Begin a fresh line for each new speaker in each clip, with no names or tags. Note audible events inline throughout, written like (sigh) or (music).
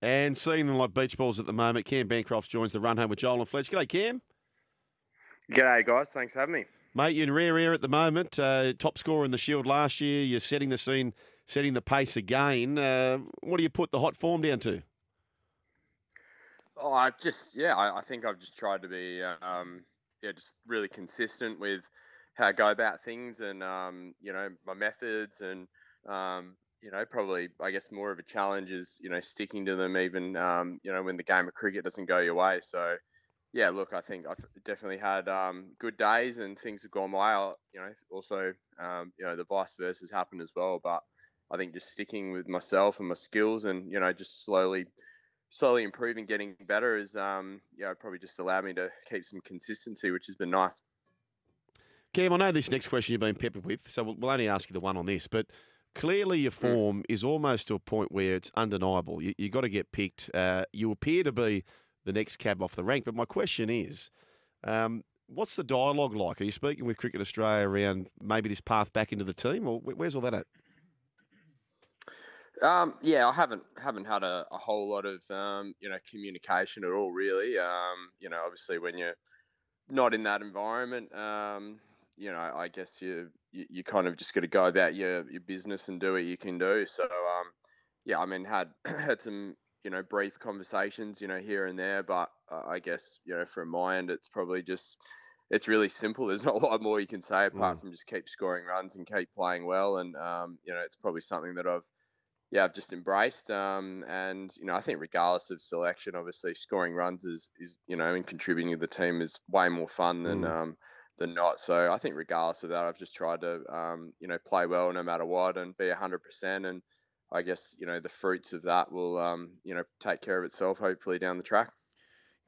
And seeing them like beach balls at the moment, Cam Bancroft joins the run home with Joel and Fletch. G'day, Cam.
G'day, guys. Thanks for having me.
Mate, you're in rare air at the moment. Uh, top scorer in the Shield last year. You're setting the scene, setting the pace again. Uh, what do you put the hot form down to?
Oh, I just yeah, I, I think I've just tried to be um, yeah, just really consistent with how I go about things and um, you know my methods and um, you know probably I guess more of a challenge is you know sticking to them even um, you know when the game of cricket doesn't go your way. So yeah, look, I think I've definitely had um, good days and things have gone my way. You know, also um, you know the vice versa has happened as well, but I think just sticking with myself and my skills and you know just slowly slowly improving, getting better is, um, yeah, probably just allowed me to keep some consistency, which has been nice.
Cam, I know this next question you've been peppered with, so we'll only ask you the one on this, but clearly your form mm. is almost to a point where it's undeniable. You, you got to get picked. Uh, you appear to be the next cab off the rank, but my question is, um, what's the dialogue like? Are you speaking with Cricket Australia around maybe this path back into the team, or where's all that at?
Um, yeah, I haven't haven't had a, a whole lot of um, you know communication at all, really. Um, you know, obviously when you're not in that environment, um, you know, I guess you, you, you kind of just got to go about your your business and do what you can do. So, um, yeah, I mean, had (clears throat) had some you know brief conversations, you know, here and there, but uh, I guess you know from my end, it's probably just it's really simple. (laughs) There's not a lot more you can say apart mm. from just keep scoring runs and keep playing well. And um, you know, it's probably something that I've yeah, I've just embraced. Um, and you know, I think regardless of selection, obviously scoring runs is is you know and contributing to the team is way more fun than mm. um, than not. So I think regardless of that, I've just tried to um, you know play well no matter what and be hundred percent. And I guess you know the fruits of that will um, you know take care of itself hopefully down the track.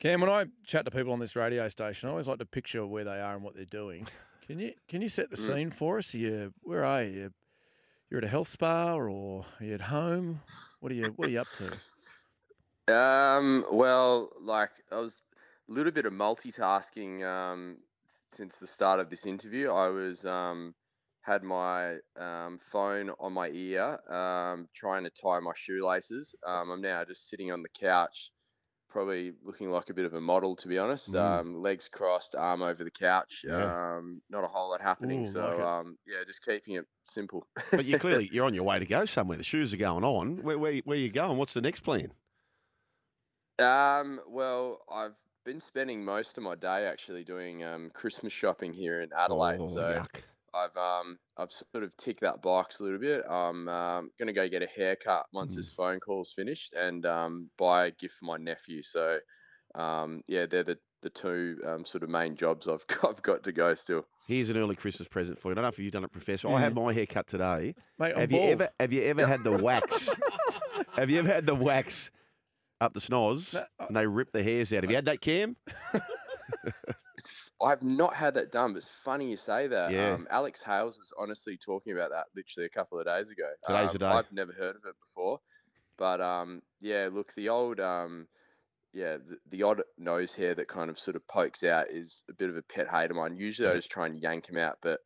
Cam, when I chat to people on this radio station, I always like to picture where they are and what they're doing. (laughs) Can you can you set the mm. scene for us? You where are you? you're at a health spa or are you at home? What are you What are you up
to? (laughs) Um, well, like I was a little bit of multitasking um, since the start of this interview. I was um, had my um, phone on my ear, um, trying to tie my shoelaces. Um, I'm now just sitting on the couch, probably looking like a bit of a model, to be honest. Mm. Um, legs crossed, arm over the couch. Yeah. Um, not a whole lot happening. Ooh, so like um, yeah, just keeping it simple.
but you clearly (laughs) you're on your way to go somewhere. The shoes are going on. Where where, where are you going? What's the next plan?
Um, well, I've been spending most of my day actually doing um, Christmas shopping here in Adelaide. Oh, so yuck. I've um I've sort of ticked that box a little bit. I'm um, gonna go get a haircut once mm. this phone call's finished and um, buy a gift for my nephew. So um, yeah, they're the the two um, sort of main jobs I've got, (laughs) I've got to go still.
Here's an early Christmas present for you. I don't know if you've done it, Professor. Mm. I had my haircut today.
Mate,
have you ever have you ever had the wax? (laughs) have you ever had the wax up the snoz uh and they rip the hairs out? Have you had that, Cam? (laughs)
I've not had that done, but it's funny you say that. Yeah. Um, Alex Hales was honestly talking about that literally a couple of days ago.
Today's
um,
the day.
I've never heard of it before, but um, yeah, look, the old um, yeah, the, the, odd nose hair that kind of sort of pokes out is a bit of a pet hate of mine. Usually, I just try and yank him out, but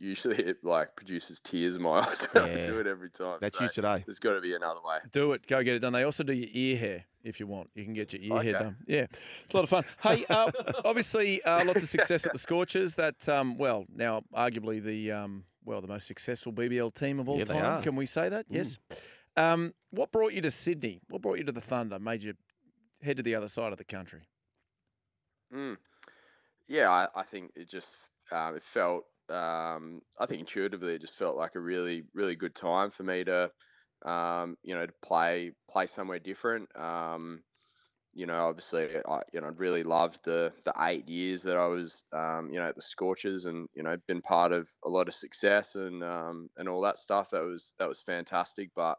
usually it like produces tears in my (laughs) eyes. Yeah. I do it every time.
That's
so
you today.
There's got to be another way.
Do it. Go get it done. They also do your ear hair if you want. You can get your ear okay. hair done. Yeah, it's a lot of fun. Hey, uh, (laughs) obviously, uh, lots of success at the Scorchers. That um, well, now arguably the um, well the most successful BBL team of all
yeah,
time. Can we say that? Mm. Yes. Um, what brought you to Sydney? What brought you to the Thunder? Made you head to the other side of the country?
Mm. Yeah, I, I, think it just uh, it felt um, I think intuitively it just felt like a really really good time for me to um, you know to play play somewhere different. Um, you know, obviously, I you know really loved the the eight years that I was um, you know at the Scorchers, and you know been part of a lot of success and um, and all that stuff. That was that was fantastic. But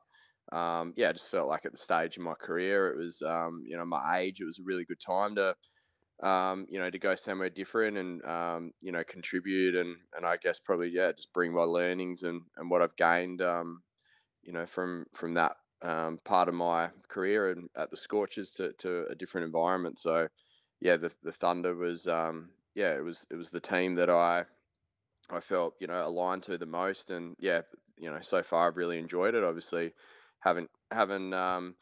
um, yeah, I just felt like at the stage in my career, it was, you know, my age, it was a really good time to, um, you know, to go somewhere different and, um, you know, contribute and, and I guess probably, yeah, just bring my learnings and, and what I've gained, um, you know, from, from that um, part of my career and at the Scorchers to, to a different environment. So, yeah, the, the Thunder was, um, yeah, it was, it was the team that I, I felt, you know, aligned to the most. And yeah, you know, so far I've really enjoyed it. Obviously, haven't haven't um,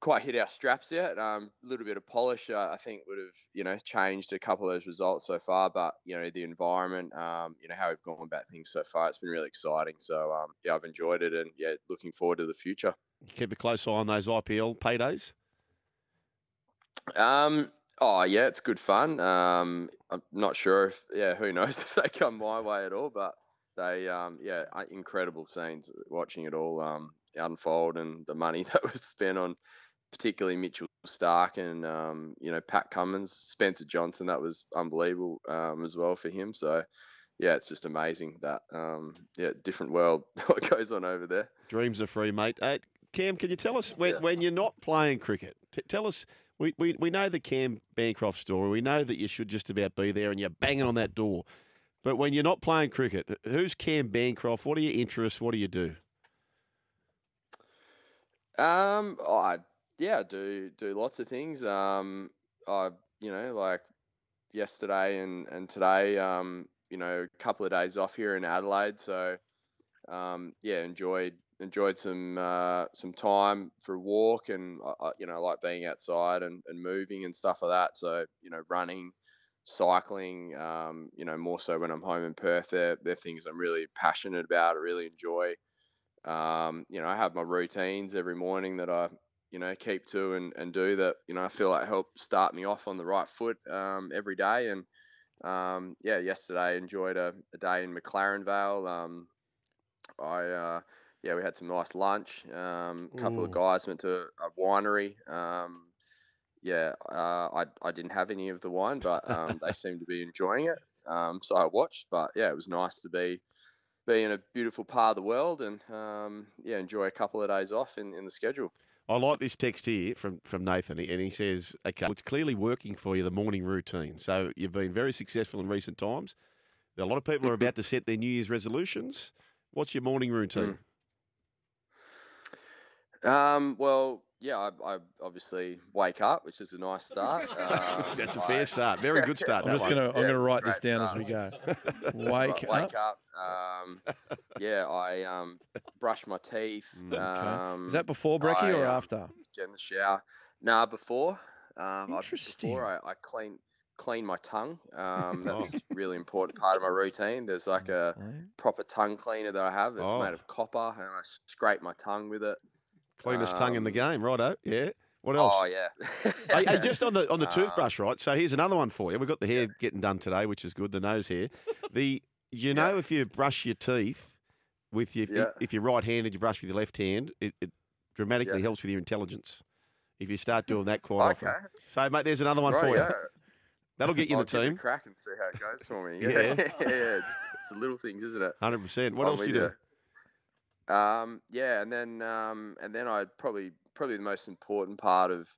quite hit our straps yet. A um, little bit of polish, uh, I think, would have you know changed a couple of those results so far. But you know, the environment, um, you know, how we've gone about things so far, it's been really exciting. So um, yeah, I've enjoyed it, and yeah, looking forward to the future.
Keep a close eye on those IPL paydays.
Um, oh yeah, it's good fun. Um, I'm not sure if yeah, who knows (laughs) if they come my way at all, but they um, yeah, incredible scenes watching it all. Um, unfold and the money (laughs) that was spent on particularly Mitchell Starc and um, you know Pat Cummins, Spencer Johnson. That was unbelievable um, as well for him. So yeah, it's just amazing that um, yeah different world (laughs) what goes on over there.
Dreams are free, mate. Uh, Cam, can you tell us when, yeah. when you're not playing cricket? T- tell us. We, we, we know the Cam Bancroft story. We know that you should just about be there and you're banging on that door. But when you're not playing cricket, who's Cam Bancroft? What are your interests? What do you do?
Um, I yeah, do do lots of things. Um, I you know like yesterday and and today. Um, you know, a couple of days off here in Adelaide, so um, yeah, enjoyed enjoyed some uh, some time for a walk, and I, you know, like being outside and, and moving and stuff like that. So you know, running, cycling, um, you know, more so when I'm home in Perth, they're they're things I'm really passionate about. I really enjoy. Um, you know, I have my routines every morning that I, you know, keep to and, and do that, you know, I feel like help start me off on the right foot um, every day. And um, yeah, yesterday enjoyed a, a, day in McLaren Vale. Um, I, uh, yeah, we had some nice lunch. Um, a couple Ooh. of guys went to a winery. Um, yeah, uh, I, I didn't have any of the wine, but um, they (laughs) seemed to be enjoying it. so I watched, but yeah, it was nice to be be in a beautiful part of the world and um, yeah, enjoy a couple of days off in, in the schedule.
I like this text here from, from Nathan, and he says, okay, it's clearly working for you, the morning routine. So you've been very successful in recent times. A lot of people are mm-hmm. about to set their New Year's resolutions. What's your morning routine?
Mm. Um, well, yeah, I, I, obviously wake up, which is a nice start. (laughs) Um,
That's a fair start. Very good start. (laughs)
I'm just gonna I'm gonna write this down start. as we go. (laughs) wake
up. Wake up. Um, yeah, I um, brush my teeth. Mm, okay. Um,
is that before brekkie or um, after?
Get in the shower. Nah, before. Um, Interesting. I, before I, I clean clean my tongue. Um, that's oh. really important part of my routine. There's like a proper tongue cleaner that I have. It's oh. made of copper, and I scrape my tongue with it.
Cleanest um, tongue in the um, game, righto. Yeah. What else?
Oh yeah.
hey, hey, (laughs) just on the on the uh, toothbrush, right? So here's another one for you. We've got the hair yeah. getting done today, which is good. The nose hair. (laughs) The you know yeah. if you brush your teeth with your yeah. if you're right-handed, you brush with your left hand, it, it dramatically helps with your intelligence. If you start doing that quite okay. often. So mate, there's another one right, for you. That'll get you
I'll
in the team.
crack and see how it goes for me. (laughs) Yeah, yeah, just, it's the little things, isn't it?
Hundred percent. What else do you do?
Um, yeah, and then um, and then I probably probably the most important part of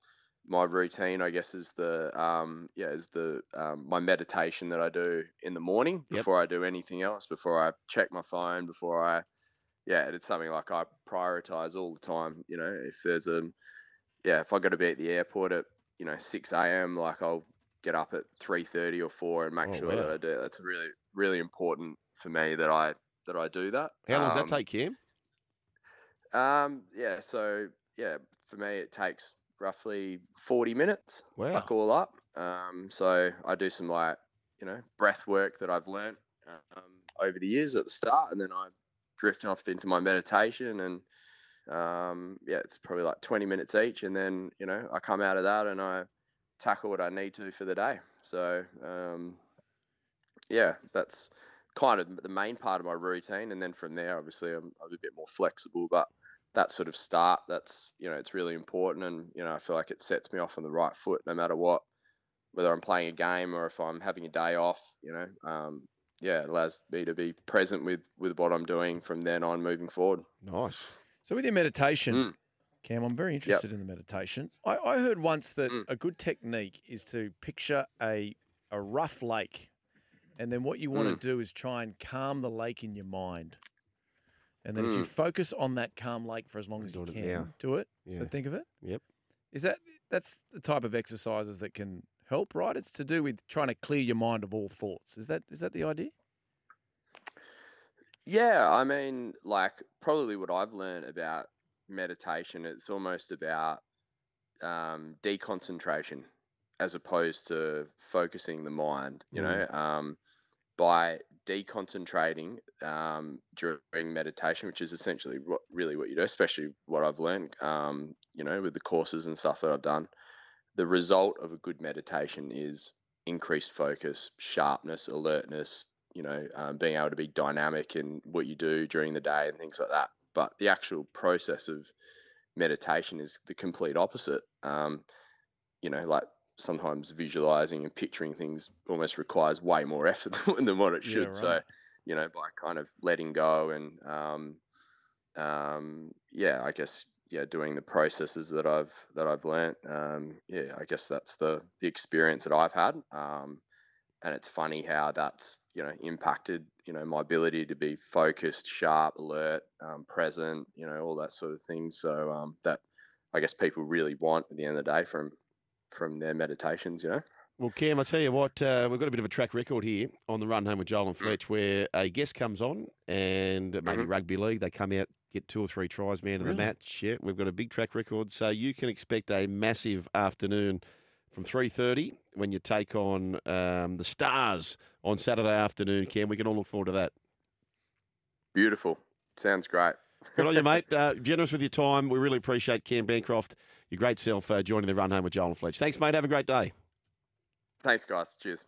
my routine, I guess, is the um, yeah is the um, my meditation that I do in the morning before yep. I do anything else, before I check my phone, before I yeah, it's something like I prioritize all the time. You know, if there's a yeah, if I got to be at the airport at you know 6 a.m., like I'll get up at 3:30 or 4 and make oh, sure wow. that I do. That's really really important for me that I that I do that.
How long does that um, take, Kim?
Um, yeah, so yeah, for me it takes roughly 40 minutes. Wow. Fuck all up. Um, so I do some like, you know, breath work that I've learned um, over the years at the start, and then I drift off into my meditation, and um, yeah, it's probably like 20 minutes each, and then you know I come out of that and I tackle what I need to for the day. So um, yeah, that's kind of the main part of my routine, and then from there, obviously, I'm, I'm a bit more flexible, but that sort of start that's you know it's really important and you know i feel like it sets me off on the right foot no matter what whether i'm playing a game or if i'm having a day off you know um, yeah it allows me to be present with with what i'm doing from then on moving forward
nice
So with your meditation,
Mm.
Cam, I'm very interested in the meditation. I, I heard once that
Mm.
a good technique is to picture a a rough lake, and then what you want
Mm.
to do is try and calm the lake in your mind. And then if you
Mm.
focus on that calm lake for as long as you can,
now.
do it.
Yeah.
So think of it.
Yep.
Is that that's the type of exercises that can help, right? It's to do with trying to clear your mind of all thoughts. Is that is that the idea?
Yeah, I mean, like probably what I've learned about meditation, it's almost about um, deconcentration as opposed to focusing the mind. You know, um, by deconcentrating um, during meditation, which is essentially what really what you do, especially what I've learned. Um, you know, with the courses and stuff that I've done, the result of a good meditation is increased focus, sharpness, alertness, you know, um, being able to be dynamic in what you do during the day and things like that. But the actual process of meditation is the complete opposite. Um, you know, like sometimes visualizing and picturing things almost requires way more effort (laughs) than, what it
Yeah,
should. So, you know, by kind of letting go and, um, um, yeah, I guess, yeah, doing the processes that I've that I've learnt. Um, yeah, I guess that's the the experience that I've had. Um, and it's funny how that's you know impacted you know my ability to be focused sharp alert um, present you know all that sort of thing so um, that i guess people really want at the end of the day from from their meditations you know
Well, Cam, I tell you what, uh, we've got a bit of a track record here on the run home with Joel and Fletch, where a guest comes on and maybe
Mhm.
rugby league, they come out, get two or three tries, man of the match. Yeah, we've got a big track record, so you can expect a massive afternoon from three thirty when you take on um, the Stars on Saturday afternoon. Cam, we can all look forward to that.
beautiful sounds great
Good on you, mate. Uh, generous with your time. We really appreciate Cam Bancroft, your great self, uh, joining the run home with Joel and Fletch. Thanks, mate. Have a great day.
thanks guys cheers